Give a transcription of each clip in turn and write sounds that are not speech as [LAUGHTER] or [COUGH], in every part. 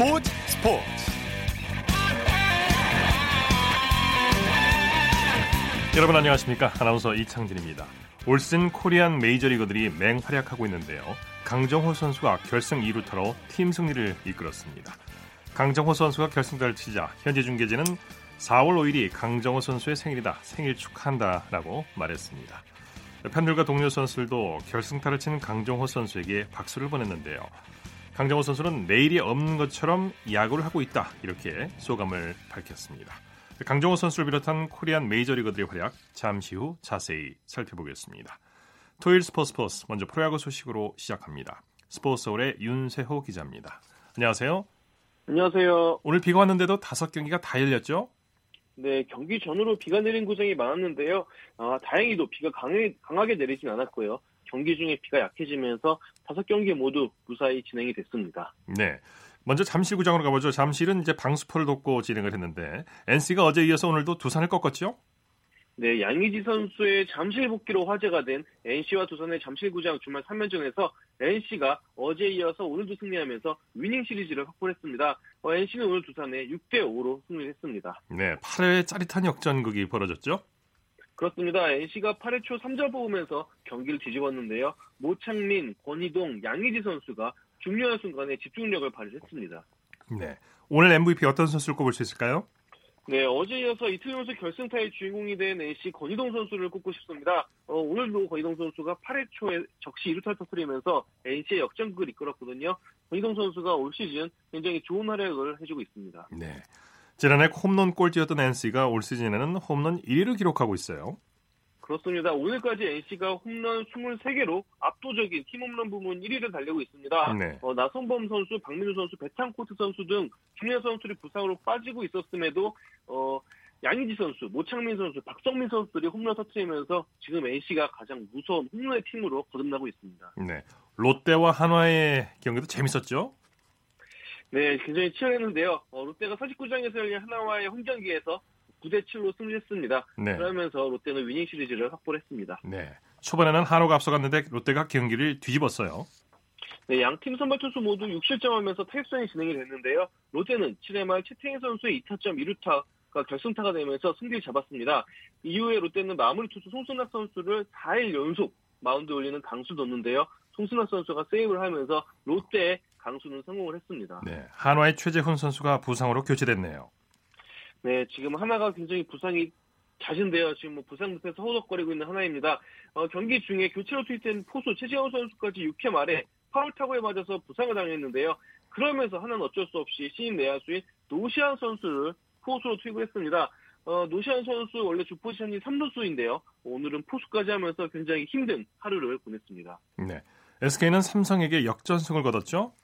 스포츠 스포츠. 여러분 안녕하십니까? 아나운서 이창진입니다. 올 시즌 코리안 메이저리거들이 맹활약하고 있는데요. 강정호 선수가 결승 2루타로 팀 승리를 이끌었습니다. 강정호 선수가 결승타를 치자 현재 중계진은 4월 5일이 강정호 선수의 생일이다 생일 축하한다라고 말했습니다. 팬들과 동료 선수들도 결승타를 친 강정호 선수에게 박수를 보냈는데요. 강정호 선수는 내일이 없는 것처럼 야구를 하고 있다 이렇게 소감을 밝혔습니다. 강정호 선수를 비롯한 코리안 메이저리거들의 활약 잠시 후 자세히 살펴보겠습니다. 토요일 스포츠 스포츠 먼저 프로야구 소식으로 시작합니다. 스포츠 서울의 윤세호 기자입니다. 안녕하세요. 안녕하세요. 오늘 비가 왔는데도 다섯 경기가 다 열렸죠? 네, 경기 전후로 비가 내린 구장이 많았는데요. 아, 다행히도 비가 강해, 강하게 내리진 않았고요. 경기 중에 비가 약해지면서 다섯 경기 모두 무사히 진행이 됐습니다. 네. 먼저 잠실구장으로 가보죠. 잠실은 이제 방수포를 돕고 진행을 했는데 NC가 어제 이어서 오늘도 두산을 꺾었죠? 네, 양의지 선수의 잠실 복귀로 화제가 된 NC와 두산의 잠실구장 주말 3연전에서 NC가 어제 이어서 오늘도 승리하면서 위닝 시리즈를 확보했습니다. 어, NC는 오늘 두산에 6대 5로 승리했습니다. 네, 8회 짜릿한 역전극이 벌어졌죠? 그렇습니다. NC가 8회 초 3점 뽑으면서 경기를 뒤집었는데요. 모창민, 권희동, 양의지 선수가 중요한 순간에 집중력을 발휘했습니다. 네, 오늘 MVP 어떤 선수를 꼽을 수 있을까요? 네, 어제 이어서 이틀 연속 결승타의 주인공이 된 NC 권희동 선수를 꼽고 싶습니다. 어, 오늘도 권희동 선수가 8회 초에 적시 2루타를 터뜨리면서 NC의 역전극을 이끌었거든요. 권희동 선수가 올 시즌 굉장히 좋은 활약을 해주고 있습니다. 네. 지난해 홈런 꼴찌였던 NC가 올 시즌에는 홈런 1위를 기록하고 있어요. 그렇습니다. 오늘까지 NC가 홈런 23개로 압도적인 팀 홈런 부문 1위를 달리고 있습니다. 네. 어, 나성범 선수, 박민우 선수, 베탄코트 선수 등 중요 선수들이 부상으로 빠지고 있었음에도 어, 양희지 선수, 모창민 선수, 박성민 선수들이 홈런 터트리면서 지금 NC가 가장 무서운 홈런의 팀으로 거듭나고 있습니다. 네. 롯데와 한화의 경기도 재밌었죠? 네, 굉장히 치열했는데요. 어, 롯데가 사직구장에서 열린 한화와의 홈경기에서 9대 7로 승리했습니다. 네. 그러면서 롯데는 위닝 시리즈를 확보를 했습니다. 네. 초반에는 한화가 앞서갔는데 롯데가 경기를 뒤집었어요. 네, 양팀 선발 투수 모두 6실점하면서 타격전이 진행이 됐는데요. 롯데는 7회 말 채태인 선수의 2타점 2루타가 결승타가 되면서 승리를 잡았습니다. 이후에 롯데는 마무리 투수 손승락 선수를 4일 연속 마운드 올리는 강수 뒀는데요. 송순락 선수가 세이브를 하면서 롯데의 강수는 성공을 했습니다. 네. 한화의 최재훈 선수가 부상으로 교체됐네요. 네, 지금 하나가 굉장히 부상이 잦은데요. 지금 뭐 부상 밑에서 허덕거리고 있는 하나입니다. 어, 경기 중에 교체로 투입된 포수 최재원 선수까지 6회 말에 파울 타구에 맞아서 부상을 당했는데요. 그러면서 하나는 어쩔 수 없이 신인 내야수인 노시안 선수를 포수로 투입을 했습니다. 어, 노시안 선수 원래 주 포지션이 3루수인데요. 오늘은 포수까지 하면서 굉장히 힘든 하루를 보냈습니다. 네. SK는 삼성에게 역전승을 거뒀죠?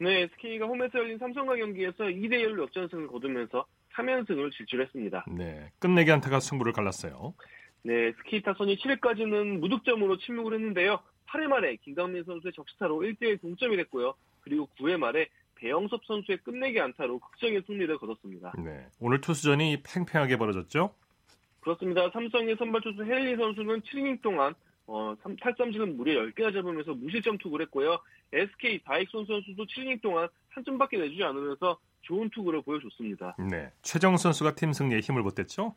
네, SK가 홈에서 열린 삼성과 경기에서 2대 1로 역전승을 거두면서 3연승을 질주했습니다. 네. 끝내기 안타가 승부를 갈랐어요. 네, 스키 타선이 7회까지는 무득점으로 침묵을 했는데요. 8회 말에 김강민 선수의 적시타로 1대1 동점이 됐고요. 그리고 9회 말에 배영섭 선수의 끝내기 안타로 극적인 승리를 거뒀습니다. 네. 오늘 투수전이 팽팽하게 벌어졌죠? 그렇습니다. 삼성의 선발 투수 헨리 선수는 7이닝 동안 어, 8삼진은 무려 10개나 잡으면서 무실점 투구를 했고요. SK 다익손 선수도 7이닝 동안 한 점밖에 내주지 않으면서 좋은 투구를 보여줬습니다. 네. 최정 선수가 팀 승리에 힘을 보탰죠?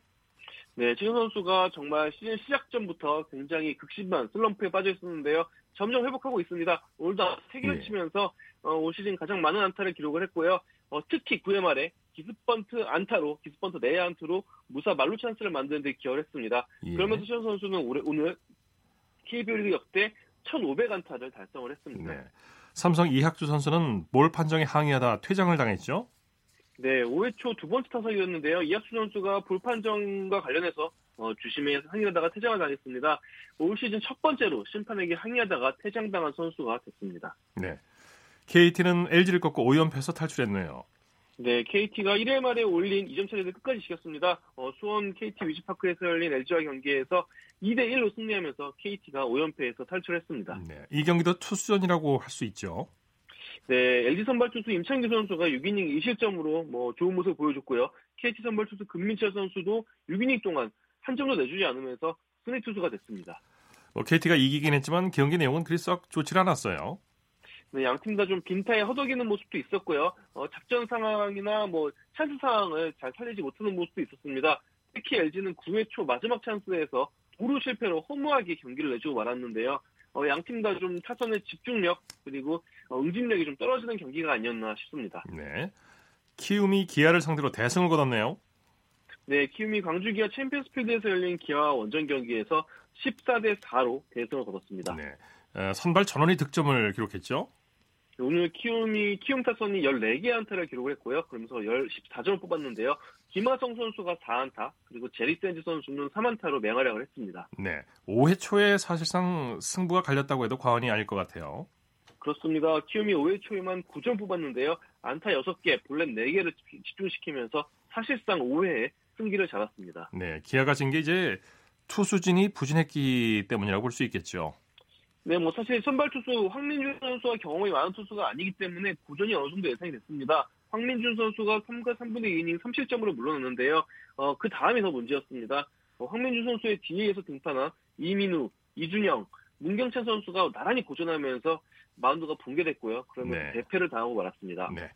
네, 최정 선수가 정말 시즌 시작 전부터 굉장히 극심한 슬럼프에 빠져 있었는데요. 점점 회복하고 있습니다. 오늘도 3개를 네. 치면서 어, 올 시즌 가장 많은 안타를 기록을 했고요. 어, 특히 9회 말에 기습번트 안타로 기습번트 내야 안타로 무사 말루 찬스를 만드는 데 기여를 했습니다. 예. 그러면서 최정 선수는 올해, 오늘 KBO 리그 역대 1,500안타를 달성을 했습니다. 네. 삼성 이학주 선수는 볼 판정에 항의하다 퇴장을 당했죠? 네, 5회 초 두 번째 타석이었는데요. 이학수 선수가 볼 판정과 관련해서 어, 주심에 항의하다가 퇴장을 당했습니다. 올 시즌 첫 번째로 심판에게 항의하다가 퇴장당한 선수가 됐습니다. 네. KT는 LG를 꺾고 5연패에서 탈출했네요. 네, KT가 1회 말에 올린 2점 차례를 끝까지 지켰습니다. 어, 수원 KT 위즈파크에서 열린 LG와 경기에서 2대1로 승리하면서 KT가 5연패에서 탈출했습니다. 네. 이 경기도 투수전이라고 할 수 있죠. 네, LG 선발 투수 임창규 선수가 6이닝 2실점으로 뭐 좋은 모습을 보여줬고요. KT 선발 투수 금민철 선수도 6이닝 동안 한 점도 내주지 않으면서 승리 투수가 됐습니다. 뭐 KT가 이기긴 했지만 경기 내용은 그리 썩 좋지 않았어요. 네, 양팀 다 좀 빈타에 허덕이는 모습도 있었고요. 어, 작전 상황이나 뭐 찬스 상황을 잘 살리지 못하는 모습도 있었습니다. 특히 LG는 9회 초 마지막 찬스에서 도루 실패로 허무하게 경기를 내주고 말았는데요. 어, 양팀 다 좀 타선의 집중력 그리고 어, 응집력이 좀 떨어지는 경기가 아니었나 싶습니다. 네. 키움이 기아를 상대로 대승을 거뒀네요. 네, 키움이 광주 기아 챔피언스필드에서 열린 기아와 원정 경기에서 14대 4로 대승을 거뒀습니다. 네. 어, 선발 전원이 득점을 기록했죠. 오늘 키움이 키움 타선이 14개 안타를 기록을 했고요. 그러면서 14점을 뽑았는데요. 김하성 선수가 4안타, 그리고 제리 샌즈 선수는 3안타로 맹활약을 했습니다. 네. 5회 초에 사실상 승부가 갈렸다고 해도 과언이 아닐 것 같아요. 그렇습니다. 키움이 5회 초에만 9점 뽑았는데요. 안타 6개, 볼넷 4개를 집중시키면서 사실상 5회에 승기를 잡았습니다. 네. 기아가 진 게 이제 투수진이 부진했기 때문이라고 볼 수 있겠죠. 네, 뭐 사실 선발 투수 황민준 선수와 경험이 많은 투수가 아니기 때문에 고전이 어느 정도 예상이 됐습니다. 황민준 선수가 3과 3분의 2이닝 3실점으로 물러났는데요. 어, 그 다음이 더 문제였습니다. 어, 황민준 선수의 뒤에서 등판한 이민우, 이준영, 문경찬 선수가 나란히 고전하면서 마운드가 붕괴됐고요. 그러면 네. 대패를 당하고 말았습니다. 네.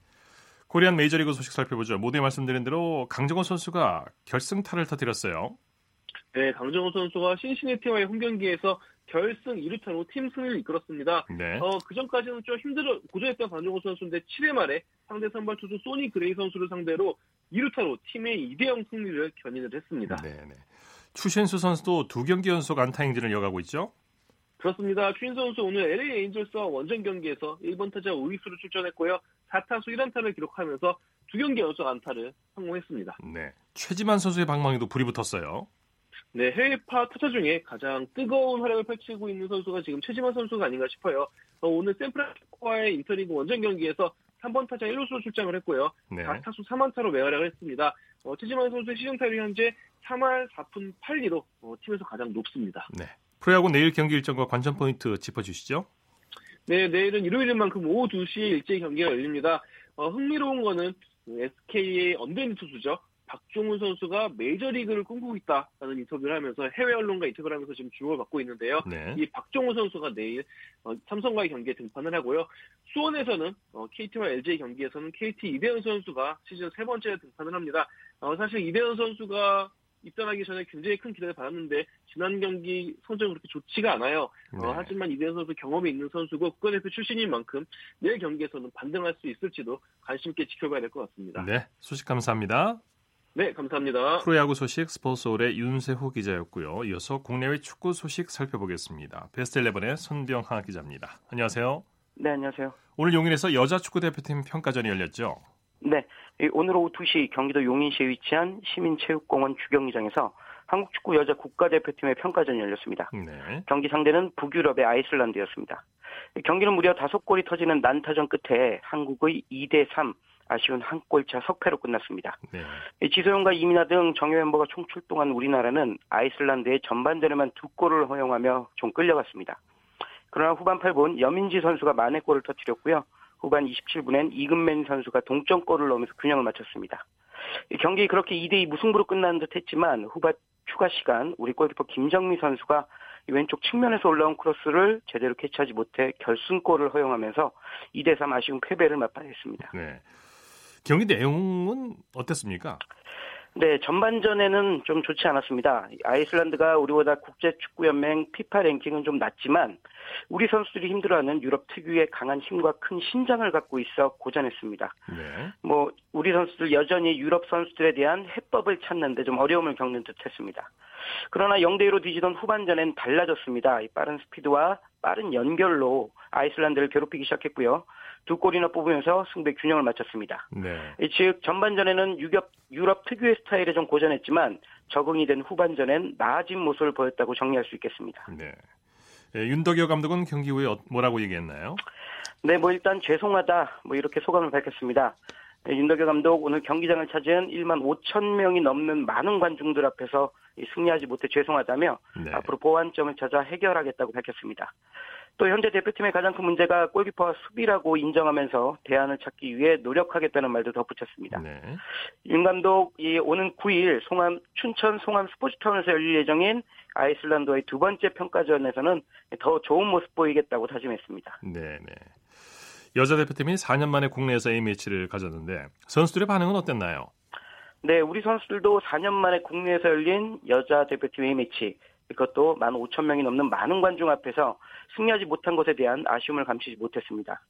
코리안 메이저리그 소식 살펴보죠. 모두에 말씀드린 대로 강정호 선수가 결승타를 터뜨렸어요. 네, 강정호 선수가 신시내티와의 홈 경기에서 결승 2루타로 팀 승리를 이끌었습니다. 네. 어, 그 전까지는 좀 힘들어 고전했던 강정호 선수인데 7회 말에 상대 선발 투수 소니 그레이 선수를 상대로 2루타로 팀의 2대0 승리를 견인을 했습니다. 네, 네. 추신수 선수도 두 경기 연속 안타 행진을 이어가고 있죠? 그렇습니다. 추신 선수 오늘 LA 에인절스와 원정 경기에서 1번 타자 우익수로 출전했고요. 4타수 1안타를 기록하면서 두 경기 연속 안타를 성공했습니다. 네. 최지만 선수의 방망이도 불이 붙었어요. 네, 해외파 타자 중에 가장 뜨거운 활약을 펼치고 있는 선수가 지금 최지만 선수가 아닌가 싶어요. 어, 오늘 샌프란시스코와의 인터리그 원정 경기에서 3번 타자 1루수로 출장을 했고요. 네. 4타수 3안타로 매활약을 했습니다. 어, 최지만 선수의 시즌 타율이 현재 3할 4푼 8리로 어, 팀에서 가장 높습니다. 네. 프로야구 내일 경기 일정과 관전 포인트 짚어주시죠. 네, 내일은 일요일인 만큼 오후 2시에 일제히 경기가 열립니다. 어, 흥미로운 거는 SK의 언더핸드 투수죠. 박종훈 선수가 메이저리그를 꿈꾸고 있다라는 인터뷰를 하면서 해외 언론과 인터뷰를 하면서 지금 주목을 받고 있는데요. 네. 이 박종훈 선수가 내일 어, 삼성과의 경기에 등판을 하고요. 수원에서는 어, KT와 LG 경기에서는 KT 이대은 선수가 시즌 세 번째 등판을 합니다. 어, 사실 이대현 선수가 입단하기 전에 굉장히 큰 기대를 받았는데 지난 경기 성적은 그렇게 좋지가 않아요. 네. 어, 하지만 이대현 선수 경험이 있는 선수고 국가대표 출신인 만큼 내일 경기에서는 반등할 수 있을지도 관심 있게 지켜봐야 될 것 같습니다. 네, 소식 감사합니다. 네, 감사합니다. 프로야구 소식 스포츠홀의 윤세호 기자였고요. 이어서 국내외 축구 소식 살펴보겠습니다. 베스트 11의 손병하 기자입니다. 안녕하세요. 네, 안녕하세요. 오늘 용인에서 여자 축구 대표팀 평가전이 열렸죠? 네, 오늘 오후 2시 경기도 용인시에 위치한 시민체육공원 주경기장에서 한국축구 여자 국가대표팀의 평가전이 열렸습니다. 네. 경기 상대는 북유럽의 아이슬란드였습니다. 경기는 무려 5골이 터지는 난타전 끝에 한국의 2대 3 아쉬운 한 골차 석패로 끝났습니다. 네. 지소영과 이민아 등 정예 멤버가 총출동한 우리나라는 아이슬란드의 전반전에만 두 골을 허용하며 좀 끌려갔습니다. 그러나 후반 8분 여민지 선수가 만회 골을 터뜨렸고요. 후반 27분엔 이금맨 선수가 동점골을 넣으면서 균형을 맞췄습니다. 경기 그렇게 2대2 무승부로 끝난 듯 했지만 후반 추가 시간 우리 골키퍼 김정미 선수가 왼쪽 측면에서 올라온 크로스를 제대로 캐치하지 못해 결승골을 허용하면서 2대3 아쉬운 패배를 맞이했습니다. 네. 경기 내용은 어땠습니까? 네, 전반전에는 좀 좋지 않았습니다. 아이슬란드가 우리보다 국제축구연맹 피파 랭킹은 좀 낮지만 우리 선수들이 힘들어하는 유럽 특유의 강한 힘과 큰 신장을 갖고 있어 고전했습니다. 네. 뭐 우리 선수들 여전히 유럽 선수들에 대한 해법을 찾는데 좀 어려움을 겪는 듯했습니다. 그러나 0대 1로 뒤지던 후반전엔 달라졌습니다. 이 빠른 스피드와 빠른 연결로 아이슬란드를 괴롭히기 시작했고요. 두 골이나 뽑으면서 승배 균형을 맞췄습니다. 네. 즉 전반전에는 유럽, 유럽 특유의 스타일에 좀 고전했지만 적응이 된 후반전엔 나아진 모습을 보였다고 정리할 수 있겠습니다. 네. 예, 윤덕여 감독은 경기 후에 어, 뭐라고 얘기했나요? 네, 뭐 일단 죄송하다 뭐 이렇게 소감을 밝혔습니다. 네, 윤덕여 감독 오늘 경기장을 찾은 1만 5천 명이 넘는 많은 관중들 앞에서 승리하지 못해 죄송하다며 네. 앞으로 보완점을 찾아 해결하겠다고 밝혔습니다. 또 현재 대표팀의 가장 큰 문제가 골키퍼 수비라고 인정하면서 대안을 찾기 위해 노력하겠다는 말도 덧붙였습니다. 네. 윤 감독이 오는 9일 송암 춘천 송암 스포츠타운에서 열릴 예정인 아이슬란드와의 두 번째 평가전에서는 더 좋은 모습 보이겠다고 다짐했습니다. 네, 네. 여자 대표팀이 4년 만에 국내에서 A매치를 가졌는데 선수들의 반응은 어땠나요? 네, 우리 선수들도 4년 만에 국내에서 열린 여자 대표팀 A매치 이것도 15,000명이 넘는 많은 관중 앞에서 승리하지 못한 것에 대한 아쉬움을 감추지 못했습니다.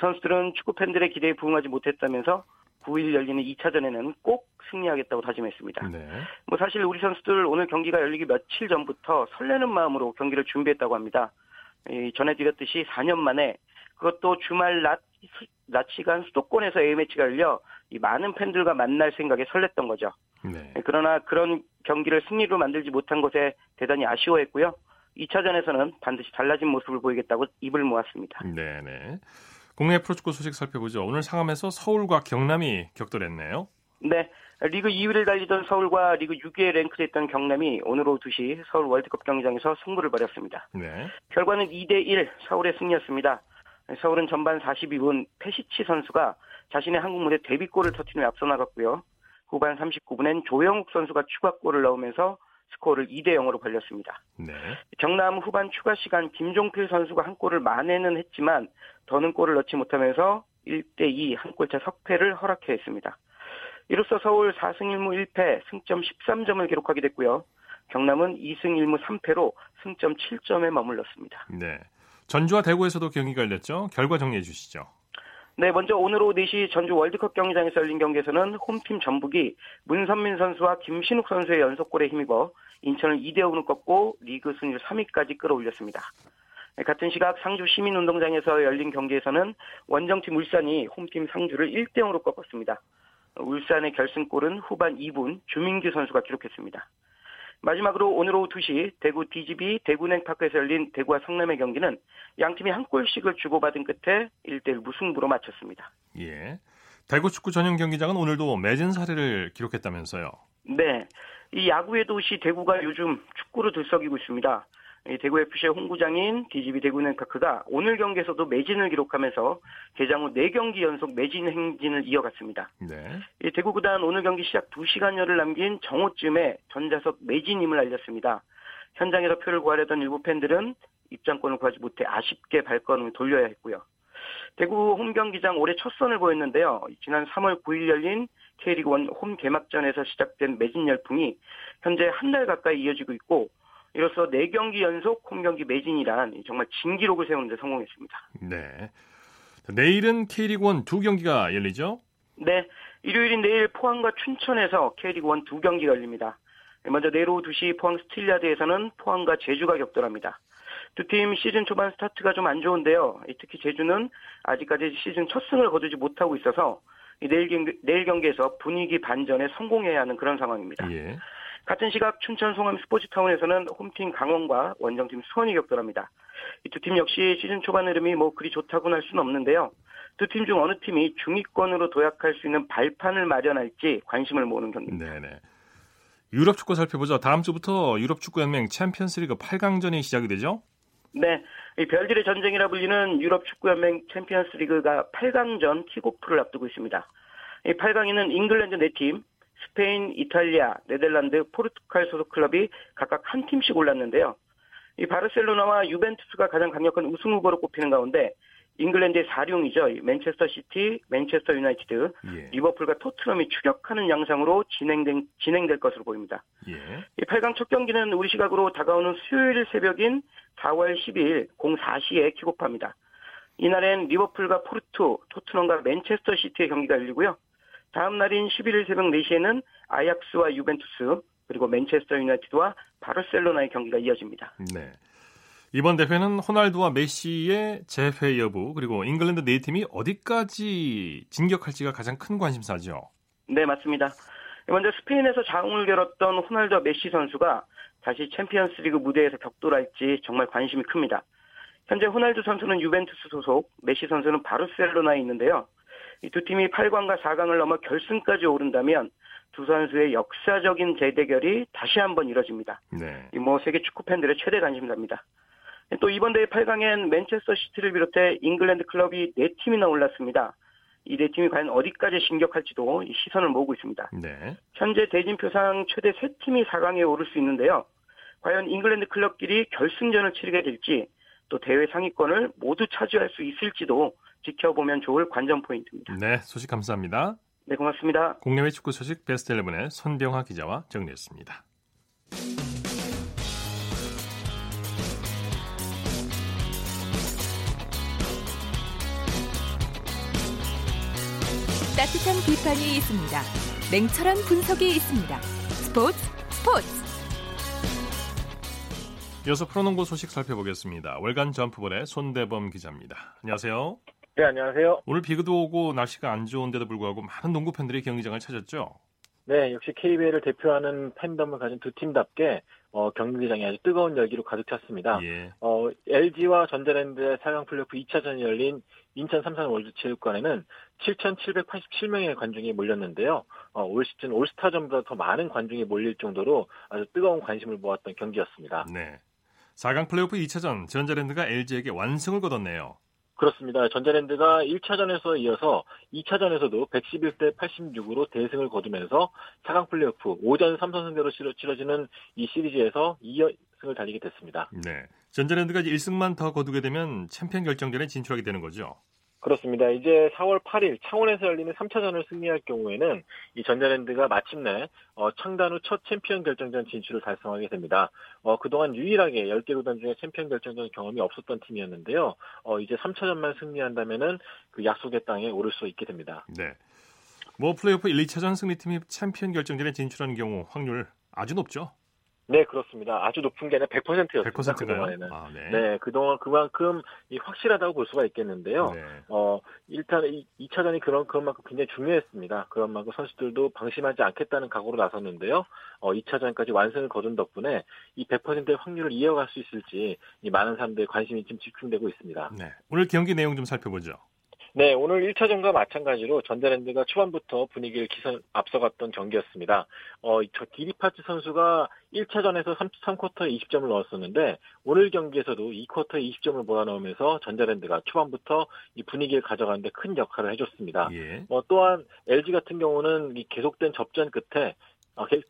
선수들은 축구 팬들의 기대에 부응하지 못했다면서 9일 열리는 2차전에는 꼭 승리하겠다고 다짐했습니다. 네. 뭐 사실 우리 선수들 오늘 경기가 열리기 며칠 전부터 설레는 마음으로 경기를 준비했다고 합니다. 전해드렸듯이 4년 만에 그것도 주말 낮, 낮 시간 수도권에서 A매치가 열려 이 많은 팬들과 만날 생각에 설렜던 거죠. 네. 그러나 그런 경기를 승리로 만들지 못한 것에 대단히 아쉬워했고요. 2차전에서는 반드시 달라진 모습을 보이겠다고 입을 모았습니다. 네네. 국내 프로축구 소식 살펴보죠. 오늘 상암에서 서울과 경남이 격돌했네요. 네. 리그 2위를 달리던 서울과 리그 6위에 랭크됐던 경남이 오늘 오후 2시 서울 월드컵 경기장에서 승부를 벌였습니다. 네. 결과는 2대1 서울의 승리였습니다. 서울은 전반 42분 페시치 선수가 자신의 한국 무대 데뷔골을 터트리며 앞서 나갔고요. 후반 39분엔 조영욱 선수가 추가골을 넣으면서 스코어를 2대 0으로 벌렸습니다. 네. 경남 후반 추가 시간 김종필 선수가 한 골을 만회는 했지만 더는 골을 넣지 못하면서 1대 2 한 골차 석패를 허락해 했습니다. 이로써 서울 4승 1무 1패 승점 13점을 기록하게 됐고요. 경남은 2승 1무 3패로 승점 7점에 머물렀습니다. 네. 전주와 대구에서도 경기가 열렸죠. 결과 정리해 주시죠. 네, 먼저 오늘 오후 4시 전주 월드컵 경기장에서 열린 경기에서는 홈팀 전북이 문선민 선수와 김신욱 선수의 연속골에 힘입어 인천을 2대 5로 꺾고 리그 순위 3위까지 끌어올렸습니다. 네, 같은 시각 상주 시민운동장에서 열린 경기에서는 원정팀 울산이 홈팀 상주를 1대 0으로 꺾었습니다. 울산의 결승골은 후반 2분 주민규 선수가 기록했습니다. 마지막으로 오늘 오후 2시 대구 DGB 대구냉파크에서 열린 대구와 성남의 경기는 양 팀이 한 골씩을 주고받은 끝에 1대1 무승부로 마쳤습니다. 예. 대구 축구 전용 경기장은 오늘도 매진 사례를 기록했다면서요? 네. 이 야구의 도시 대구가 요즘 축구로 들썩이고 있습니다. 대구FC의 홍구장인 DGB 대구냉파크가 오늘 경기에서도 매진을 기록하면서 개장 후 4경기 연속 매진 행진을 이어갔습니다. 네. 대구 구단 오늘 경기 시작 2시간여를 남긴 정오쯤에 전자석 매진임을 알렸습니다. 현장에서 표를 구하려던 일부 팬들은 입장권을 구하지 못해 아쉽게 발걸음을 돌려야 했고요. 대구 홈경기장 올해 첫 선을 보였는데요. 지난 3월 9일 열린 K리그 1 홈 개막전에서 시작된 매진 열풍이 현재 한 달 가까이 이어지고 있고 이로써 4경기 연속 홈경기 매진이란 정말 진기록을 세우는 데 성공했습니다. 네. 내일은 K리그1 두 경기가 열리죠? 네. 일요일인 내일 포항과 춘천에서 K리그1 두 경기가 열립니다. 먼저 내일 오후 2시 포항 스틸야드에서는 포항과 제주가 격돌합니다. 두 팀 시즌 초반 스타트가 좀 안 좋은데요. 특히 제주는 아직까지 시즌 첫 승을 거두지 못하고 있어서 내일, 경기, 내일 경기에서 분위기 반전에 성공해야 하는 그런 상황입니다. 예. 같은 시각 춘천 송암 스포츠타운에서는 홈팀 강원과 원정팀 수원이 격돌합니다. 이 두 팀 역시 시즌 초반 흐름이 뭐 그리 좋다고는 할 수는 없는데요. 두 팀 중 어느 팀이 중위권으로 도약할 수 있는 발판을 마련할지 관심을 모으는 경기입니다. 네네. 유럽 축구 살펴보죠. 다음 주부터 유럽 축구 연맹 챔피언스리그 8강전이 시작이 되죠? 네. 이 별들의 전쟁이라 불리는 유럽 축구 연맹 챔피언스리그가 8강전 킥오프를 앞두고 있습니다. 이 8강에는 잉글랜드 4팀, 스페인, 이탈리아, 네덜란드, 포르투갈 소속 클럽이 각각 한 팀씩 올랐는데요. 이 바르셀로나와 유벤투스가 가장 강력한 우승 후보로 꼽히는 가운데 잉글랜드의 사룡이죠. 맨체스터 시티, 맨체스터 유나이티드, 예. 리버풀과 토트넘이 추격하는 양상으로 진행된, 진행될 것으로 보입니다. 예. 이 8강 첫 경기는 우리 시각으로 다가오는 수요일 새벽인 4월 10일 04시에 킥오프합니다. 이날엔 리버풀과 포르투, 토트넘과 맨체스터 시티의 경기가 열리고요. 다음 날인 11일 새벽 4시에는 아약스와 유벤투스 그리고 맨체스터 유나이티드와 바르셀로나의 경기가 이어집니다. 네. 이번 대회는 호날두와 메시의 재회 여부 그리고 잉글랜드 네 팀이 어디까지 진격할지가 가장 큰 관심사죠. 네, 맞습니다. 먼저 스페인에서 자웅을 겨뤘던 호날두와 메시 선수가 다시 챔피언스리그 무대에서 격돌할지 정말 관심이 큽니다. 현재 호날두 선수는 유벤투스 소속, 메시 선수는 바르셀로나에 있는데요. 이 두 팀이 8강과 4강을 넘어 결승까지 오른다면 두 선수의 역사적인 재대결이 다시 한번 이뤄집니다. 네. 뭐 세계 축구 팬들의 최대 관심사입니다. 또 이번 대회 8강엔 맨체스터 시티를 비롯해 잉글랜드 클럽이 4팀이나 올랐습니다. 이 네 팀이 과연 어디까지 진격할지도 시선을 모으고 있습니다. 네. 현재 대진표상 최대 3팀이 4강에 오를 수 있는데요. 과연 잉글랜드 클럽끼리 결승전을 치르게 될지 또 대회 상위권을 모두 차지할 수 있을지도 지켜보면 좋을 관전 포인트입니다. 네, 소식 감사합니다. 네, 고맙습니다. 국내외 축구 소식 베스트 11의 손병화 기자와 정리했습니다. 따뜻한 비판이 있습니다. 냉철한 분석이 있습니다. 스포츠 스포츠 이어서 프로농구 소식 살펴보겠습니다. 월간 점프볼의 손대범 기자입니다. 안녕하세요. 네, 안녕하세요. 오늘 비도 오고 날씨가 안 좋은데도 불구하고 많은 농구 팬들이 경기장을 찾았죠. 네, 역시 KBL을 대표하는 팬덤을 가진 두 팀답게 어, 경기장이 아주 뜨거운 열기로 가득 찼습니다. 예. 어, LG와 전자랜드의 4강 플레이오프 2차전이 열린 인천 삼산 월드체육관에는 7,787명의 관중이 몰렸는데요. 어, 올 시즌 올스타전보다 더 많은 관중이 몰릴 정도로 아주 뜨거운 관심을 모았던 경기였습니다. 네. 4강 플레이오프 2차전 전자랜드가 LG에게 완승을 거뒀네요. 그렇습니다. 전자랜드가 1차전에서 이어서 2차전에서도 111대 86으로 대승을 거두면서 4강 플레이오프 5전 3선 승대로 치러지는 이 시리즈에서 2승을 달리게 됐습니다. 네. 전자랜드가 1승만 더 거두게 되면 챔피언 결정전에 진출하게 되는 거죠. 그렇습니다. 이제 4월 8일 창원에서 열리는 3차전을 승리할 경우에는 이 전자랜드가 마침내 어, 창단 후 첫 챔피언 결정전 진출을 달성하게 됩니다. 어, 그동안 유일하게 10개 구단 중에 챔피언 결정전 경험이 없었던 팀이었는데요. 어, 이제 3차전만 승리한다면은 그 약속의 땅에 오를 수 있게 됩니다. 네. 뭐 플레이오프 1, 2차전 승리팀이 챔피언 결정전에 진출하는 경우 확률 아주 높죠? 네, 그렇습니다. 아주 높은 게 아니라 100%였습니다. 100%가요? 그동안에는. 아, 네. 네. 그동안 그만큼 확실하다고 볼 수가 있겠는데요. 네. 어, 일단 이 2차전이 그런 그만큼 굉장히 중요했습니다. 그런 만큼 선수들도 방심하지 않겠다는 각오로 나섰는데요. 어, 2차전까지 완승을 거둔 덕분에 이 100%의 확률을 이어갈 수 있을지 이 많은 사람들의 관심이 지금 집중되고 있습니다. 네. 오늘 경기 내용 좀 살펴보죠. 네, 오늘 1차전과 마찬가지로 전자랜드가 초반부터 분위기를 기선 앞서갔던 경기였습니다. 어, 저 디리파츠 선수가 1차전에서 3, 3쿼터에 20점을 넣었었는데 오늘 경기에서도 2쿼터에 20점을 몰아넣으면서 전자랜드가 초반부터 이 분위기를 가져가는데 큰 역할을 해줬습니다. 예. 어, 또한 LG 같은 경우는 이 계속된 접전 끝에 어,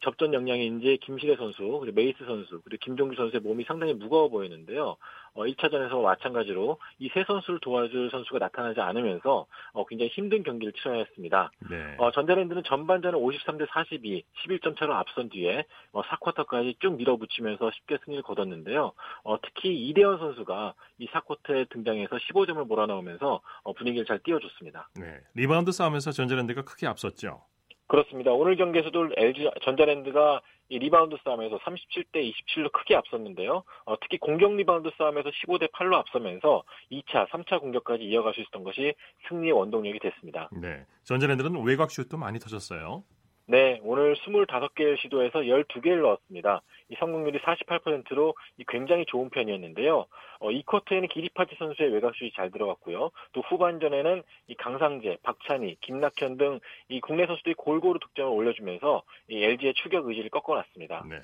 접전 영향인지 김시래 선수, 그리고 메이스 선수, 그리고 김종규 선수의 몸이 상당히 무거워 보이는데요. 어, 1차전에서 마찬가지로 이 세 선수를 도와줄 선수가 나타나지 않으면서 어, 굉장히 힘든 경기를 치러야 했습니다. 네. 어, 전자랜드는 전반전은 53대 42, 11점 차로 앞선 뒤에 어, 4쿼터까지 쭉 밀어붙이면서 쉽게 승리를 거뒀는데요. 어, 특히 이대헌 선수가 이 4쿼터에 등장해서 15점을 몰아넣으면서 어, 분위기를 잘 띄워줬습니다. 네. 리바운드 싸움에서 전자랜드가 크게 앞섰죠. 그렇습니다. 오늘 경기에서도 LG 전자랜드가 이 리바운드 싸움에서 37대 27로 크게 앞섰는데요. 어, 특히 공격 리바운드 싸움에서 15대 8로 앞서면서 2차, 3차 공격까지 이어갈 수 있었던 것이 승리의 원동력이 됐습니다. 네. 전자랜드는 외곽 슛도 많이 터졌어요. 네, 오늘 25개의 시도에서 12개를 넣었습니다. 이 성공률이 48%로 굉장히 좋은 편이었는데요. 어, 이 쿼터에는 기리파티 선수의 외곽슛이 잘 들어갔고요. 또 후반전에는 이 강상재, 박찬희, 김낙현 등 이 국내 선수들이 골고루 득점을 올려주면서 이 LG의 추격 의지를 꺾어놨습니다. 네.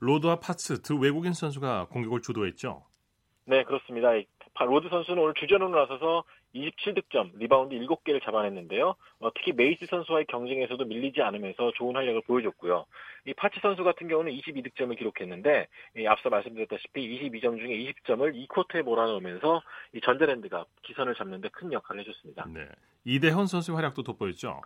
로드와 파츠 두 외국인 선수가 공격을 주도했죠. 네, 그렇습니다. 로드 선수는 오늘 주전으로 나서서 27득점, 리바운드 7개를 잡아냈는데요. 어, 특히 메이스 선수와의 경쟁에서도 밀리지 않으면서 좋은 활약을 보여줬고요. 이 팟츠 선수 같은 경우는 22득점을 기록했는데 이 앞서 말씀드렸다시피 22점 중에 20점을 2쿼터에 몰아넣으면서 이 전자랜드가 기선을 잡는 데 큰 역할을 해줬습니다. 네. 이대헌 선수의 활약도 돋보였죠.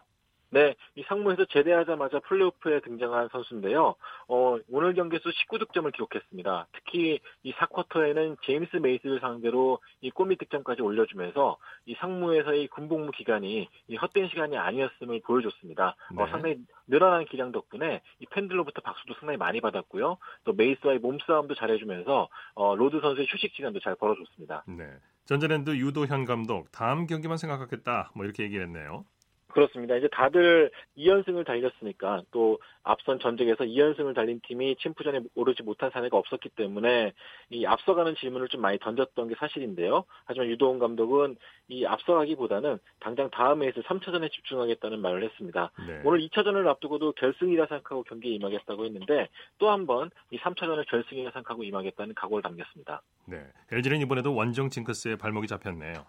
네, 이 상무에서 제대하자마자 플레이오프에 등장한 선수인데요. 어, 오늘 경기에서 19득점을 기록했습니다. 특히 이 4쿼터에는 제임스 메이스를 상대로 이 골밑 득점까지 올려주면서 이 상무에서의 군복무 기간이 이 헛된 시간이 아니었음을 보여줬습니다. 어, 네. 어, 상당히 늘어난 기량 덕분에 이 팬들로부터 박수도 상당히 많이 받았고요. 또 메이스와의 몸싸움도 잘해주면서 어, 로드 선수의 휴식 시간도 잘 벌어줬습니다. 네. 전자랜드 유도훈 감독 다음 경기만 생각하겠다 뭐 이렇게 얘기를 했네요. 그렇습니다. 이제 다들 2연승을 달렸으니까 또 앞선 전적에서 2연승을 달린 팀이 침프전에 오르지 못한 사례가 없었기 때문에 이 앞서가는 질문을 좀 많이 던졌던 게 사실인데요. 하지만 유도훈 감독은 이 앞서가기보다는 당장 다음 해에서 3차전에 집중하겠다는 말을 했습니다. 네. 오늘 2차전을 앞두고도 결승이라 생각하고 경기에 임하겠다고 했는데 또 한 번 이 3차전을 결승이라 생각하고 임하겠다는 각오를 담겼습니다. 네. LG는 이번에도 원정 징크스에 발목이 잡혔네요.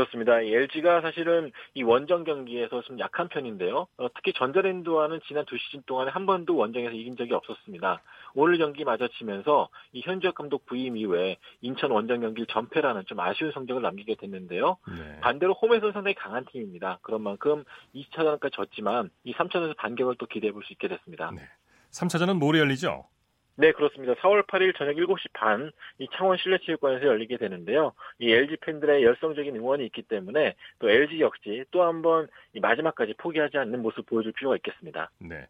그렇습니다. LG가 사실은 이 원정 경기에서 좀 약한 편인데요. 어, 특히 전자랜드와는 지난 두 시즌 동안에 한 번도 원정에서 이긴 적이 없었습니다. 오늘 경기 마저치면서 이 현주혁 감독 부임 이후에 인천 원정 경기를 전패라는 좀 아쉬운 성적을 남기게 됐는데요. 네. 반대로 홈에서 상당히 강한 팀입니다. 그런 만큼 2차전까지 졌지만 이 3차전에서 반격을 또 기대해 볼 수 있게 됐습니다. 네. 3차전은 모레 열리죠? 네, 그렇습니다. 4월 8일 저녁 7시 반, 이 창원 실내체육관에서 열리게 되는데요. 이 LG 팬들의 열성적인 응원이 있기 때문에 또 LG 역시 또 한번 이 마지막까지 포기하지 않는 모습 보여줄 필요가 있겠습니다. 네.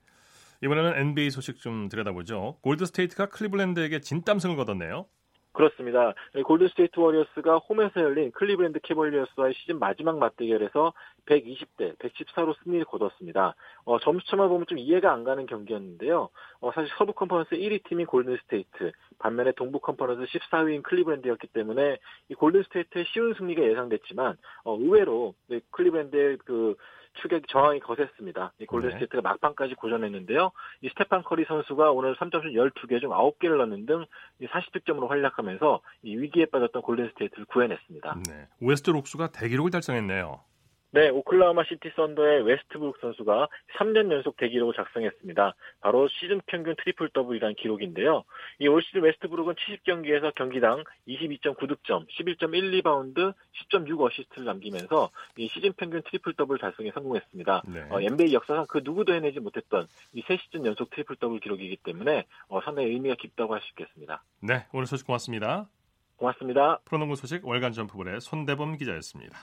이번에는 NBA 소식 좀 들여다보죠. 골든스테이트가 클리블랜드에게 진땀승을 거뒀네요. 그렇습니다. 골든 스테이트 워리어스가 홈에서 열린 클리브랜드 캐벌리어스와의 시즌 마지막 맞대결에서 120대 114로 승리를 거뒀습니다. 어, 점수차만 보면 좀 이해가 안 가는 경기였는데요. 어, 사실 서부 컨퍼런스 1위 팀이 골든 스테이트, 반면에 동부 컨퍼런스 14위인 클리브랜드였기 때문에 이 골든 스테이트의 쉬운 승리가 예상됐지만 어, 의외로 클리브랜드의 그 추격 저항이 거셌습니다. 이 골든스테이트가 네. 막판까지 고전했는데요. 이 스테판 커리 선수가 오늘 3점슛 12개 중 9개를 넣는 등 40득점으로 활약하면서 이 위기에 빠졌던 골든스테이트를 구해냈습니다. 네. 웨스트브룩이 대기록을 달성했네요. 네, 오클라호마 시티 썬더의 웨스트브룩 선수가 3년 연속 대기록을 작성했습니다. 바로 시즌 평균 트리플 더블이라는 기록인데요. 이 올 시즌 웨스트브룩은 70경기에서 경기당 22.9득점, 11.1리바운드, 10.6 어시스트를 남기면서 이 시즌 평균 트리플 더블 달성에 성공했습니다. 네. 어, NBA 역사상 그 누구도 해내지 못했던 이 세 시즌 연속 트리플 더블 기록이기 때문에 어, 상당히 의미가 깊다고 할 수 있겠습니다. 네, 오늘 소식 고맙습니다. 고맙습니다. 프로농구 소식 월간 점프볼의 손대범 기자였습니다.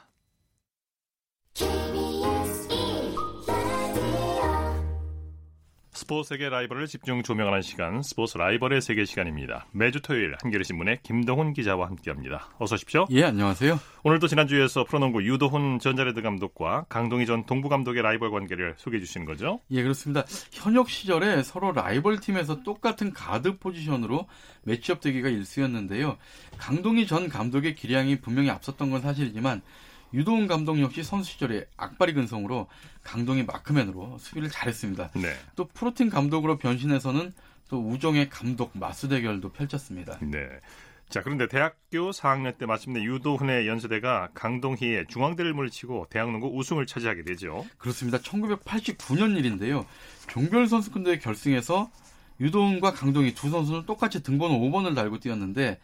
스포츠 세계 라이벌을 집중 조명하는 시간 스포츠 라이벌의 세계 시간입니다. 매주 토요일 한겨레신문의 김동훈 기자와 함께합니다. 어서 오십시오. 예, 안녕하세요. 오늘도 지난주에서 프로농구 유도훈 전자랜드 감독과 강동희 전 동부 감독의 라이벌 관계를 소개해 주시는 거죠? 예, 그렇습니다. 현역 시절에 서로 라이벌 팀에서 똑같은 가드 포지션으로 매치업 되기가 일쑤였는데요. 강동희 전 감독의 기량이 분명히 앞섰던 건 사실이지만 유도훈 감독 역시 선수 시절에 악바리 근성으로 강동희 마크맨으로 수비를 잘했습니다. 네. 또 프로팀 감독으로 변신해서는 또 우정의 감독 마수 대결도 펼쳤습니다. 네. 자, 그런데 대학교 4학년 때 마침내 유도훈의 연세대가 강동희의 중앙대를 물리치고 대학농구 우승을 차지하게 되죠. 그렇습니다. 1989년 일인데요. 종별 선수권대회 결승에서 유도훈과 강동희 두 선수는 똑같이 등번호 5번을 달고 뛰었는데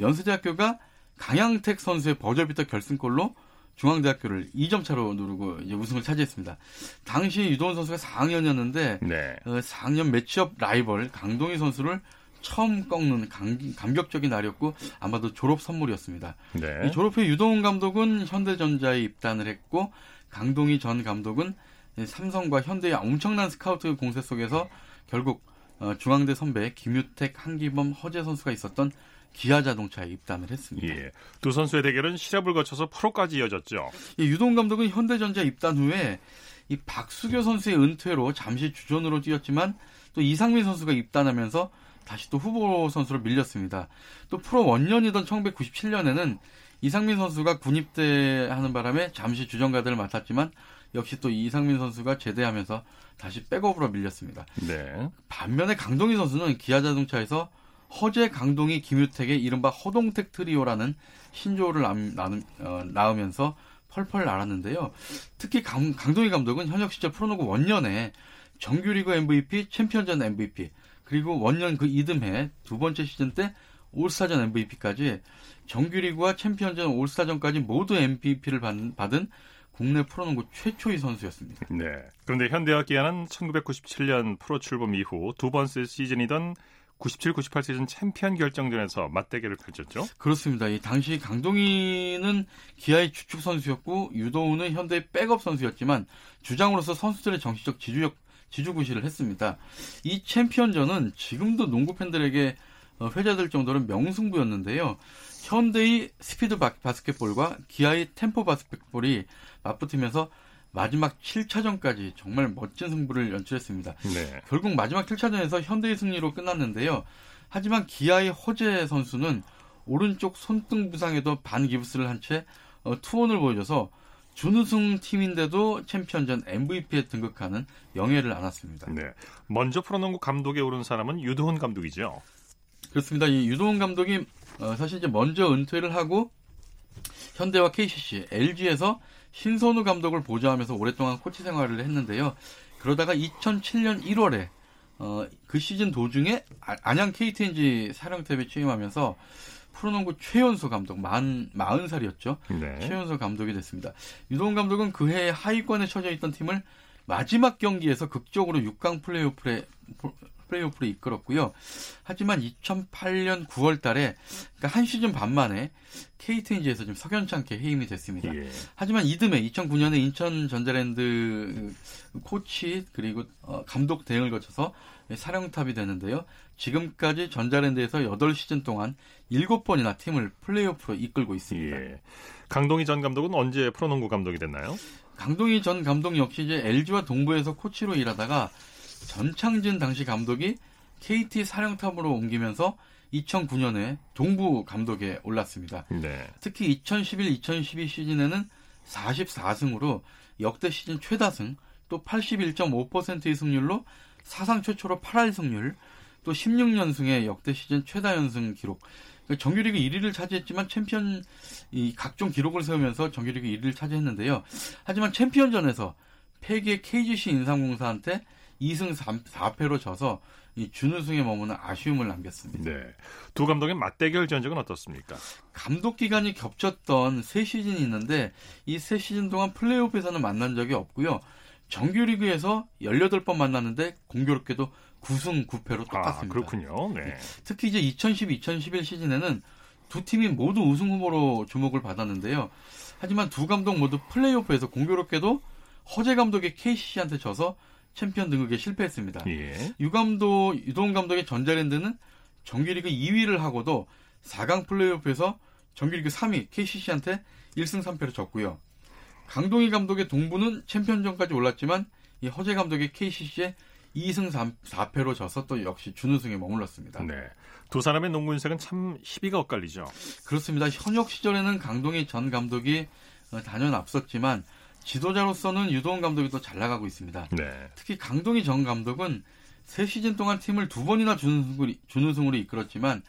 연세대학교가 강양택 선수의 버저비터 결승골로 중앙대학교를 2점 차로 누르고 이제 우승을 차지했습니다. 당시 유도원 선수가 4학년이었는데 네. 어, 4학년 매치업 라이벌 강동희 선수를 처음 꺾는 감, 감격적인 날이었고 아마도 졸업 선물이었습니다. 네. 이 졸업 후 유동훈 감독은 현대전자에 입단을 했고 강동희 전 감독은 삼성과 현대의 엄청난 스카우트 공세 속에서 결국 어, 중앙대 선배 김유택, 한기범, 허재 선수가 있었던 기아 자동차에 입단을 했습니다. 예. 두 선수의 대결은 시합을 거쳐서 프로까지 이어졌죠. 예, 유동 감독은 현대전자 입단 후에 이 박수교 선수의 은퇴로 잠시 주전으로 뛰었지만 또 이상민 선수가 입단하면서 다시 또 후보 선수로 밀렸습니다. 또 프로 원년이던 1997년에는 이상민 선수가 군입대 하는 바람에 잠시 주전가드를 맡았지만 역시 또 이상민 선수가 제대하면서 다시 백업으로 밀렸습니다. 네. 반면에 강동희 선수는 기아자동차에서 허재, 강동희, 김유택의 이른바 허동택 트리오라는 신조어를 나누, 어, 낳으면서 펄펄 날았는데요. 특히 강, 강동희 감독은 현역 시절 프로농구 원년에 정규리그 MVP, 챔피언전 MVP, 그리고 원년 그 이듬해 두 번째 시즌 때 올스타전 MVP까지 정규리그와 챔피언전 올스타전까지 모두 MVP를 받은, 국내 프로농구 최초의 선수였습니다. 네. 그런데 현대와 기아는 1997년 프로 출범 이후 두 번째 시즌이던 97, 98 시즌 챔피언 결정전에서 맞대결을 펼쳤죠. 그렇습니다. 이 당시 강동희는 기아의 주축 선수였고 유도훈은 현대의 백업 선수였지만 주장으로서 선수들의 정신적 지주력 지주 구실을 했습니다. 이 챔피언전은 지금도 농구 팬들에게 어, 회자될 정도로 명승부였는데요. 현대의 스피드 바스켓볼과 기아의 템포 바스켓볼이 맞붙으면서 마지막 7차전까지 정말 멋진 승부를 연출했습니다. 네. 결국 마지막 7차전에서 현대의 승리로 끝났는데요. 하지만 기아의 허재 선수는 오른쪽 손등 부상에도 반기부스를 한채 어, 투혼을 보여줘서 준우승 팀인데도 챔피언전 MVP에 등극하는 영예를 안았습니다. 네. 먼저 프로농구 감독에 오른 사람은 유도훈 감독이죠. 그렇습니다. 이 유도훈 감독이 어, 사실 이제 먼저 은퇴를 하고 현대와 KCC, LG에서 신선우 감독을 보좌하면서 오랫동안 코치 생활을 했는데요. 그러다가 2007년 1월에 어, 그 시즌 도중에 아, 안양 KTNG 사령탑에 취임하면서 프로농구 최연소 감독 만 40살이었죠. 네. 최연소 감독이 됐습니다. 유동훈 감독은 그해 하위권에 처져 있던 팀을 마지막 경기에서 극적으로 6강 플레이오프에 플레이오프를 이끌었고요. 하지만 2008년 9월 달에 그러니까 한 시즌 반 만에 KTNG에서 좀 석연치 않게 해임이 됐습니다. 예. 하지만 이듬해 2009년에 인천 전자랜드 코치 그리고 어, 감독 대행을 거쳐서 사령탑이 되는데요. 지금까지 전자랜드에서 8시즌 동안 7번이나 팀을 플레이오프로 이끌고 있습니다. 예. 강동희 전 감독은 언제 프로농구 감독이 됐나요? 강동희 전 감독 역시 이제 LG와 동부에서 코치로 일하다가 전창진 당시 감독이 KT 사령탑으로 옮기면서 2009년에 동부 감독에 올랐습니다. 네. 특히 2011-2012 시즌에는 44승으로 역대 시즌 최다승, 또 81.5%의 승률로 사상 최초로 8할 승률, 또 16연승의 역대 시즌 최다 연승 기록. 그 정규리그 1위를 차지했지만 챔피언 이 각종 기록을 세우면서 정규리그 1위를 차지했는데요. 하지만 챔피언전에서 폐기의 KGC 인삼공사한테 2승 3, 4패로 져서 이 준우승에 머무는 아쉬움을 남겼습니다. 네. 두 감독의 맞대결 전적은 어떻습니까? 감독 기간이 겹쳤던 세 시즌이 있는데 이 세 시즌 동안 플레이오프에서는 만난 적이 없고요. 정규리그에서 18번 만났는데 공교롭게도 9승 9패로 똑같습니다. 아, 그렇군요. 네. 특히 이제 2010-2011 시즌에는 두 팀이 모두 우승 후보로 주목을 받았는데요. 하지만 두 감독 모두 플레이오프에서 공교롭게도 허재 감독의 KCC한테 져서 챔피언 등극에 실패했습니다. 예. 유감독 유동 감독의 전자랜드는 정규리그 2위를 하고도 4강 플레이오프에서 정규리그 3위 KCC한테 1승 3패로 졌고요. 강동희 감독의 동부는 챔피언전까지 올랐지만 이 허재 감독의 KCC에 2승 3, 4패로 져서 또 역시 준우승에 머물렀습니다. 네. 두 사람의 농구 인생은 참 희비가 엇갈리죠. 그렇습니다. 현역 시절에는 강동희 전 감독이 어, 단연 앞섰지만 지도자로서는 유도원 감독이 더잘 나가고 있습니다. 네. 특히 강동희 전 감독은 세 시즌 동안 팀을 두 번이나 준우승으로, 준우승으로 이끌었지만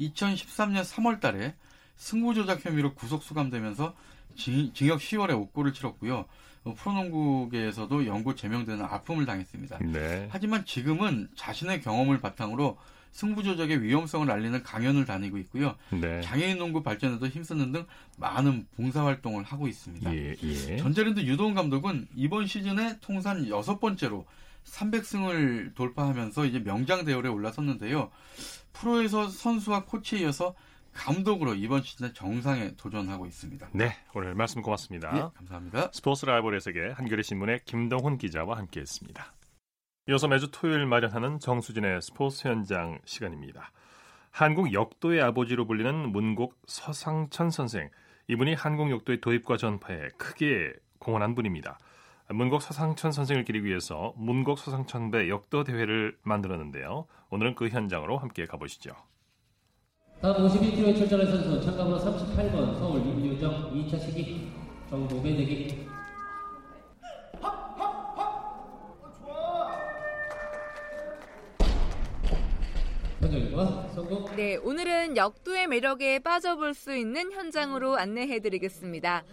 2013년 3월 달에 승부 조작 혐의로 구속 수감되면서 징, 역 10월에 옥고를 치렀고요. 어, 프로농구계에서도 영구 제명되는 아픔을 당했습니다. 네. 하지만 지금은 자신의 경험을 바탕으로 승부 조작의 위험성을 알리는 강연을 다니고 있고요. 네. 장애인 농구 발전에도 힘쓰는 등 많은 봉사 활동을 하고 있습니다. 예, 예. 전자랜드 유도훈 감독은 이번 시즌에 통산 여섯 번째로 300승을 돌파하면서 이제 명장 대열에 올라섰는데요. 프로에서 선수와 코치에 이어서 감독으로 이번 시즌에 정상에 도전하고 있습니다. 네, 오늘 말씀 고맙습니다. 네, 감사합니다. 스포츠 라이벌의 세계 한겨레 신문의 김동훈 기자와 함께했습니다. 이어서 매주 토요일 마련하는 정수진의 스포츠 현장 시간입니다. 한국 역도의 아버지로 불리는 문곡 서상천 선생. 이분이 한국 역도의 도입과 전파에 크게 공헌한 분입니다. 문곡 서상천 선생을 기리기 위해서 문곡 서상천배 역도 대회를 만들었는데요. 오늘은 그 현장으로 함께 가보시죠. 다음 51kg 출전할 선수 참가번호 38번 서울 임유정 2차 시기 정복의 대기 네, 오늘은 역도의 매력에 빠져볼 수 있는 현장으로 안내해드리겠습니다.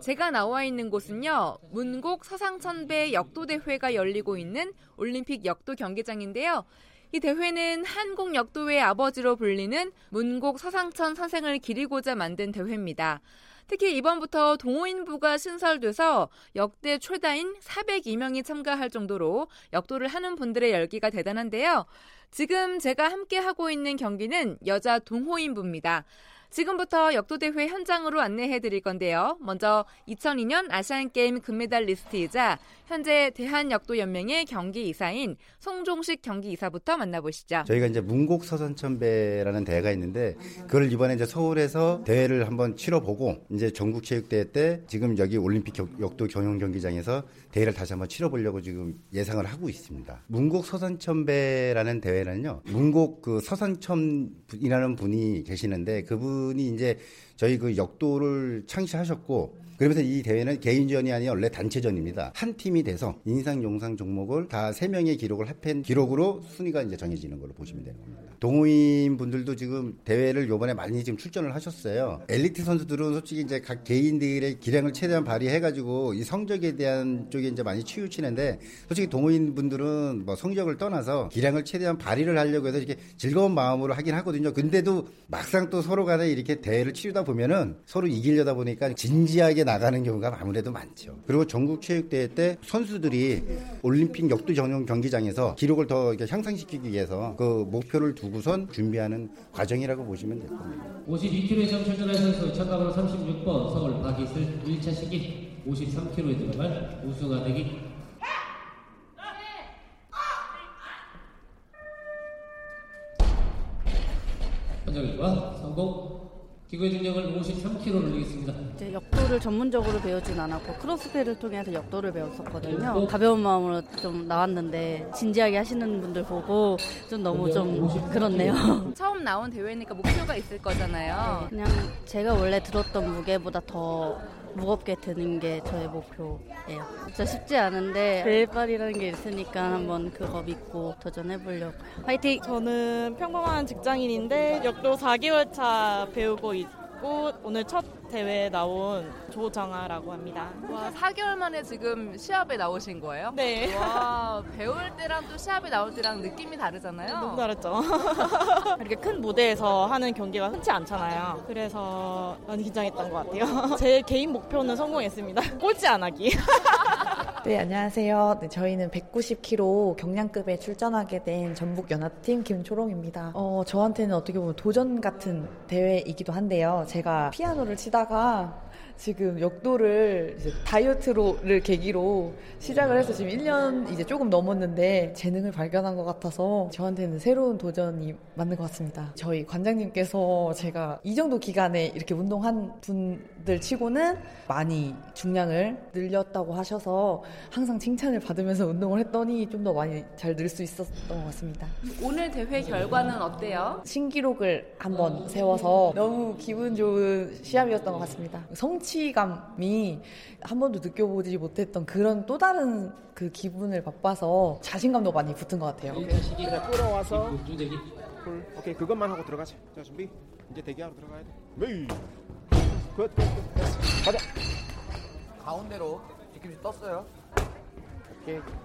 제가 나와 있는 곳은요, 문곡 서상천배 역도대회가 열리고 있는 올림픽 역도 경기장인데요. 이 대회는 한국 역도의 아버지로 불리는 문곡 서상천 선생을 기리고자 만든 대회입니다. 특히 이번부터 동호인부가 신설돼서 역대 최다인 402명이 참가할 정도로 역도를 하는 분들의 열기가 대단한데요. 지금 제가 함께 하고 있는 경기는 여자 동호인부입니다. 지금부터 역도대회 현장으로 안내해 드릴 건데요. 먼저 2002년 아시안게임 금메달 리스트이자 현재 대한역도연맹의 경기이사인 송종식 경기이사부터 만나보시죠. 저희가 이제 문곡서선천배라는 대회가 있는데 그걸 이번에 이제 서울에서 대회를 한번 치러보고 이제 전국체육대회 때 지금 여기 올림픽 역도 경영 경기장에서 대회를 다시 한번 치러보려고 지금 예상을 하고 있습니다. 문곡 서선천배라는 대회는요. 문곡 그 서선천이라는 분이 계시는데 그분이 이제 저희 그 역도를 창시하셨고 그러면서 이 대회는 개인전이 아니라 원래 단체전입니다. 한 팀이 돼서 인상, 용상 종목을 다 세 명의 기록을 합한 기록으로 순위가 이제 정해지는 걸로 보시면 되는 겁니다. 동호인 분들도 지금 대회를 요번에 많이 지금 출전을 하셨어요. 엘리트 선수들은 솔직히 이제 각 개인들의 기량을 최대한 발휘해 가지고 이 성적에 대한 쪽에 이제 많이 치우치는데 솔직히 동호인 분들은 뭐 성적을 떠나서 기량을 최대한 발휘를 하려고 해서 이렇게 즐거운 마음으로 하긴 하거든요. 근데도 막상 또 서로 간에 이렇게 대회를 치르다 보면은 서로 이기려다 보니까 진지하게 나가는 경우가 아무래도 많죠. 그리고 전국 체육대회 때 선수들이 올림픽 역도 전용 경기장에서 기록을 더 향상시키기 위해서 그 목표를 두고선 준비하는 과정이라고 보시면 될 겁니다. 52kg에 출전할 선수 참가번호 36번 서울 박이슬 1차 시기 53kg에 들어갈 우승하 되기 현장일과 성공 기구의 중량을 53kg로 올리겠습니다. 이제 역도를 전문적으로 배우진 않았고 크로스핏을 통해서 역도를 배웠었거든요. 가벼운 마음으로 좀 나왔는데 진지하게 하시는 분들 보고 좀 너무 좀 그렇네요. [LAUGHS] 처음 나온 대회니까 목표가 있을 거잖아요. 그냥 제가 원래 들었던 무게보다 더 무겁게 드는 게 저의 목표예요. 진짜 쉽지 않은데 벨발이라는 게 있으니까 한번 그거 믿고 도전해 보려고요. 화이팅! 저는 평범한 직장인인데 역도 4개월 차 배우고 있고 오늘 첫 대회에 나온 조정아라고 합니다. 와, 4개월 만에 지금 시합에 나오신 거예요? 네. 와, 배울 때랑 또 시합에 나올 때랑 느낌이 다르잖아요. 너무 다르죠. [LAUGHS] 이렇게 큰 무대에서 하는 경기가 흔치 않잖아요. 그래서 많이 긴장했던 것 같아요. [LAUGHS] 제 개인 목표는 성공했습니다. [LAUGHS] 꼴찌 안 하기. 네, 안녕하세요. 네, 저희는 190kg 경량급에 출전하게 된 전북 연합팀 김초롱입니다. 어, 저한테는 어떻게 보면 도전 같은 대회이기도 한데요. 제가 피아노를 치다 가 지금 역도를 다이어트로를 계기로 시작을 해서 지금 1년 이제 조금 넘었는데 재능을 발견한 것 같아서 저한테는 새로운 도전이 맞는 것 같습니다. 저희 관장님께서 제가 이 정도 기간에 이렇게 운동한 분들 치고는 많이 중량을 늘렸다고 하셔서 항상 칭찬을 받으면서 운동을 했더니 좀 더 많이 잘 늘 수 있었던 것 같습니다. 오늘 대회 결과는 어때요? 신기록을 한번 세워서 너무 기분 좋은 시합이었던 것 같습니다. 성 성취감이 한 번도 느껴보지 못했던 그런 또 다른 그 기분을 맛봐서 자신감도 많이 붙은 것 같아요. 시기가 끌어와서 풀. 오케이 그것만 하고 들어가자. 자 준비. 이제 대기하러 들어가야 돼. 메이. 굿. 가자. 가운데로 뒤꿈치 떴어요.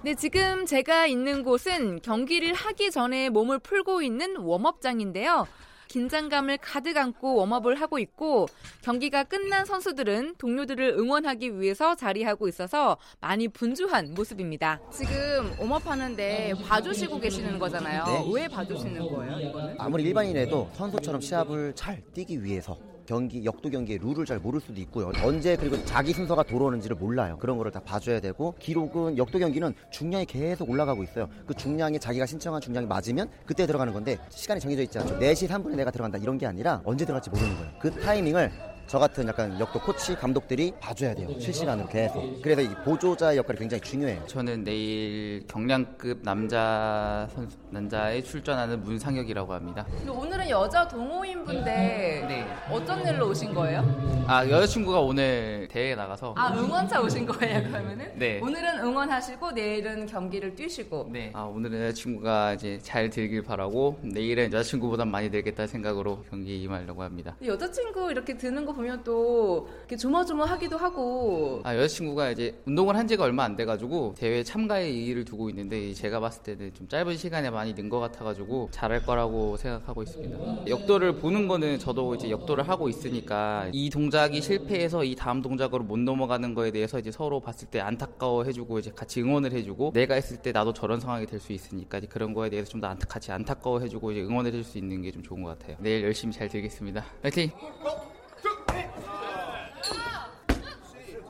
네, 지금 제가 있는 곳은 경기를 하기 전에 몸을 풀고 있는 웜업장인데요. 긴장감을 가득 안고 웜업을 하고 있고 경기가 끝난 선수들은 동료들을 응원하기 위해서 자리하고 있어서 많이 분주한 모습입니다. 지금 웜업하는데 봐주시고 계시는 거잖아요. 네. 왜 봐주시는 거예요? 이거는? 아무리 일반인이라도 선수처럼 시합을 잘 뛰기 위해서 경기 역도 경기의 룰을 잘 모를 수도 있고요. 언제 그리고 자기 순서가 돌아오는지를 몰라요. 그런 거를 다 봐줘야 되고 기록은 역도 경기는 중량이 계속 올라가고 있어요. 그 중량이 자기가 신청한 중량이 맞으면 그때 들어가는 건데 시간이 정해져 있지 않죠. 4시 3분에 내가 들어간다 이런 게 아니라 언제 들어갈지 모르는 거예요. 그 타이밍을 저 같은 약간 역도 코치 감독들이 봐줘야 돼요. 실시간으로 계속. 그래서 이 보조자 역할이 굉장히 중요해요. 저는 내일 경량급 남자 선수 남자에 출전하는 문상혁이라고 합니다. 오늘은 여자 동호인분데 네. 어떤 일로 오신 거예요? 아 여자친구가 오늘 대회에 나가서 아 응원차 오신 거예요 그러면은? 네. 오늘은 응원하시고 내일은 경기를 뛰시고. 네. 아 오늘은 여자친구가 이제 잘 들길 바라고 내일은 여자친구보다 많이 들겠다 생각으로 경기 임하려고 합니다. 여자친구 이렇게 드는 거 보면 또 이렇게 조마조마하기도 하고. 아 여자친구가 이제 운동을 한 지가 얼마 안 돼가지고 대회 참가에 의의를 두고 있는데 제가 봤을 때는 좀 짧은 시간에 많이 는 것 같아가지고 잘할 거라고 생각하고 있습니다. 역도를 보는 거는 저도 이제 역도를 하고 있으니까 이 동작이 실패해서 이 다음 동작으로 못 넘어가는 거에 대해서 이제 서로 봤을 때 안타까워 해주고 이제 같이 응원을 해주고 내가 했을 때 나도 저런 상황이 될 수 있으니까 그런 거에 대해서 좀 더 같이 안타까워 해주고 이제 응원을 해줄 수 있는 게 좀 좋은 것 같아요. 내일 열심히 잘 들겠습니다. 파이팅! 走你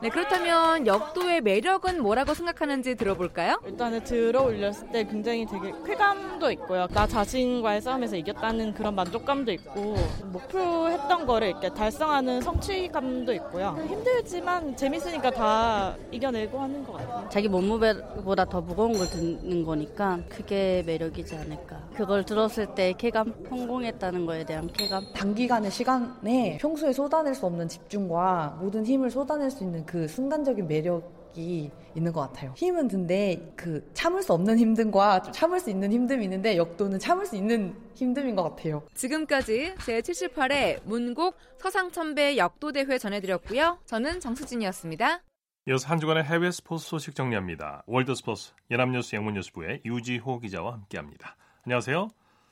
네, 그렇다면 역도의 매력은 뭐라고 생각하는지 들어볼까요? 일단은 들어 올렸을 때 굉장히 되게 쾌감도 있고요. 나 자신과의 싸움에서 이겼다는 그런 만족감도 있고 목표했던 거를 이렇게 달성하는 성취감도 있고요. 힘들지만 재밌으니까 다 이겨내고 하는 것 같아요. 자기 몸무게보다 더 무거운 걸 듣는 거니까 그게 매력이지 않을까. 그걸 들었을 때 쾌감, 성공했다는 거에 대한 쾌감. 단기간의 시간에 평소에 쏟아낼 수 없는 집중과 모든 힘을 쏟아낼 수 있는 그 순간적인 매력이 있는 것 같아요. 힘은 든데 그 참을 수 없는 힘듦과 참을 수 있는 힘듦이 있는데 역도는 참을 수 있는 힘듦인 것 같아요. 지금까지 제78회 문곡 서상천배 역도대회 전해드렸고요. 저는 정수진이었습니다. 이어서 한 주간의 해외 스포츠 소식 정리합니다. 월드스포츠 연합뉴스 영문뉴스부의 유지호 기자와 함께합니다. 안녕하세요.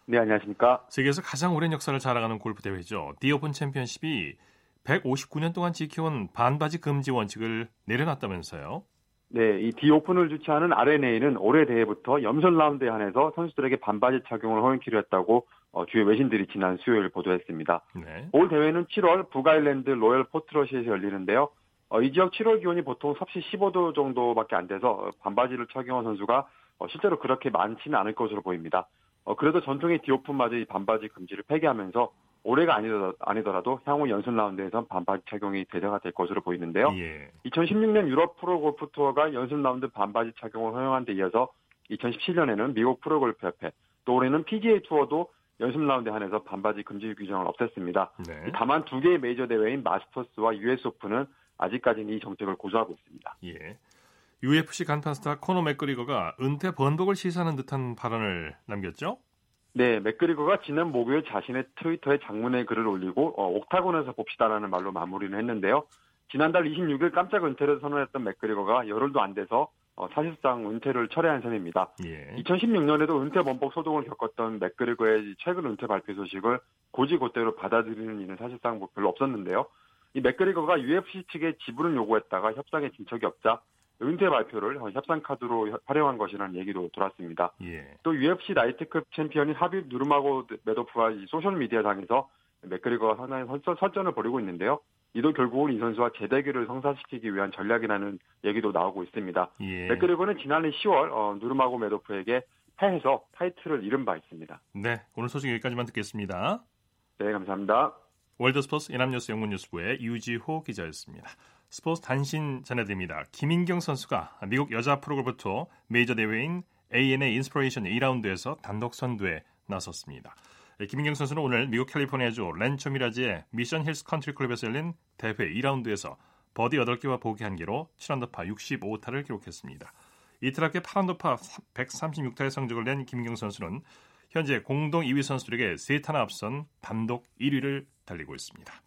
네, 안녕하십니까. 세계에서 가장 오랜 역사를 자랑하는 골프 대회죠. 디오픈 챔피언십이 159년 동안 지켜온 반바지 금지 원칙을 내려놨다면서요? 네, 이 디오픈을 주최하는 RNA는 올해 대회부터 염선 라운드에 한해서 선수들에게 반바지 착용을 허용키로 했다고 어, 주요 외신들이 지난 수요일 보도했습니다. 네. 올 대회는 7월 북아일랜드 로열 포트러시에서 열리는데요. 어, 이 지역 7월 기온이 보통 섭씨 15도 정도밖에 안 돼서 반바지를 착용한 선수가 어, 실제로 그렇게 많지는 않을 것으로 보입니다. 어, 그래도 전통의 디오픈마저 이 반바지 금지를 폐기하면서 올해가 아니더라도 향후 연습 라운드에선 반바지 착용이 대세가 될 것으로 보이는데요. 예. 2016년 유럽 프로 골프 투어가 연습 라운드 반바지 착용을 허용한 데 이어서 2017년에는 미국 프로 골프 협회, 또 올해는 PGA 투어도 연습 라운드에 한해서 반바지 금지 규정을 없앴습니다. 네. 다만 두 개의 메이저 대회인 마스터스와 US 오픈은 아직까지는 이 정책을 고수하고 있습니다. 예. UFC 간판 스타 코너 맥그리거가 은퇴 번복을 시사하는 듯한 발언을 남겼죠? 네, 맥그리거가 지난 목요일 자신의 트위터에 장문의 글을 올리고 어, 옥타곤에서 봅시다라는 말로 마무리를 했는데요. 지난달 26일 깜짝 은퇴를 선언했던 맥그리거가 열흘도 안 돼서 어, 사실상 은퇴를 철회한 셈입니다. 예. 2016년에도 은퇴 번복 소동을 겪었던 맥그리거의 최근 은퇴 발표 소식을 곧이곧대로 받아들이는 일은 사실상 뭐 별로 없었는데요. 이 맥그리거가 UFC 측에 지불을 요구했다가 협상에 진척이 없자 은퇴 발표를 협상 카드로 활용한 것이라는 얘기도 돌았습니다. 예. 또 UFC 라이트급 챔피언인 하빕 누르마고메도프와 소셜 미디어상에서 맥그리거가 상당히 설전을 벌이고 있는데요. 이도 결국은 이 선수와 재대결을 성사시키기 위한 전략이라는 얘기도 나오고 있습니다. 예. 맥그리거는 지난해 10월 어, 누르마고메도프에게 패해서 타이틀을 잃은 바 있습니다. 네, 오늘 소식 여기까지만 듣겠습니다. 네, 감사합니다. 월드스포츠 연합뉴스 영문뉴스부의 유지호 기자였습니다. 스포츠 단신 전해드립니다. 김인경 선수가 미국 여자 프로골프투어 메이저 대회인 ANA 인스퍼레이션 2라운드에서 단독 선두에 나섰습니다. 네, 김인경 선수는 오늘 미국 캘리포니아주 랜초 미라지의 미션 힐스 컨트리 클럽에서 열린 대회 2라운드에서 버디 8개와 보기 1개로 7언더파 65타를 기록했습니다. 이틀 합계 8언더파 136타의 성적을 낸 김인경 선수는 현재 공동 2위 선수들에게 3타나 앞선 단독 1위를 달리고 있습니다.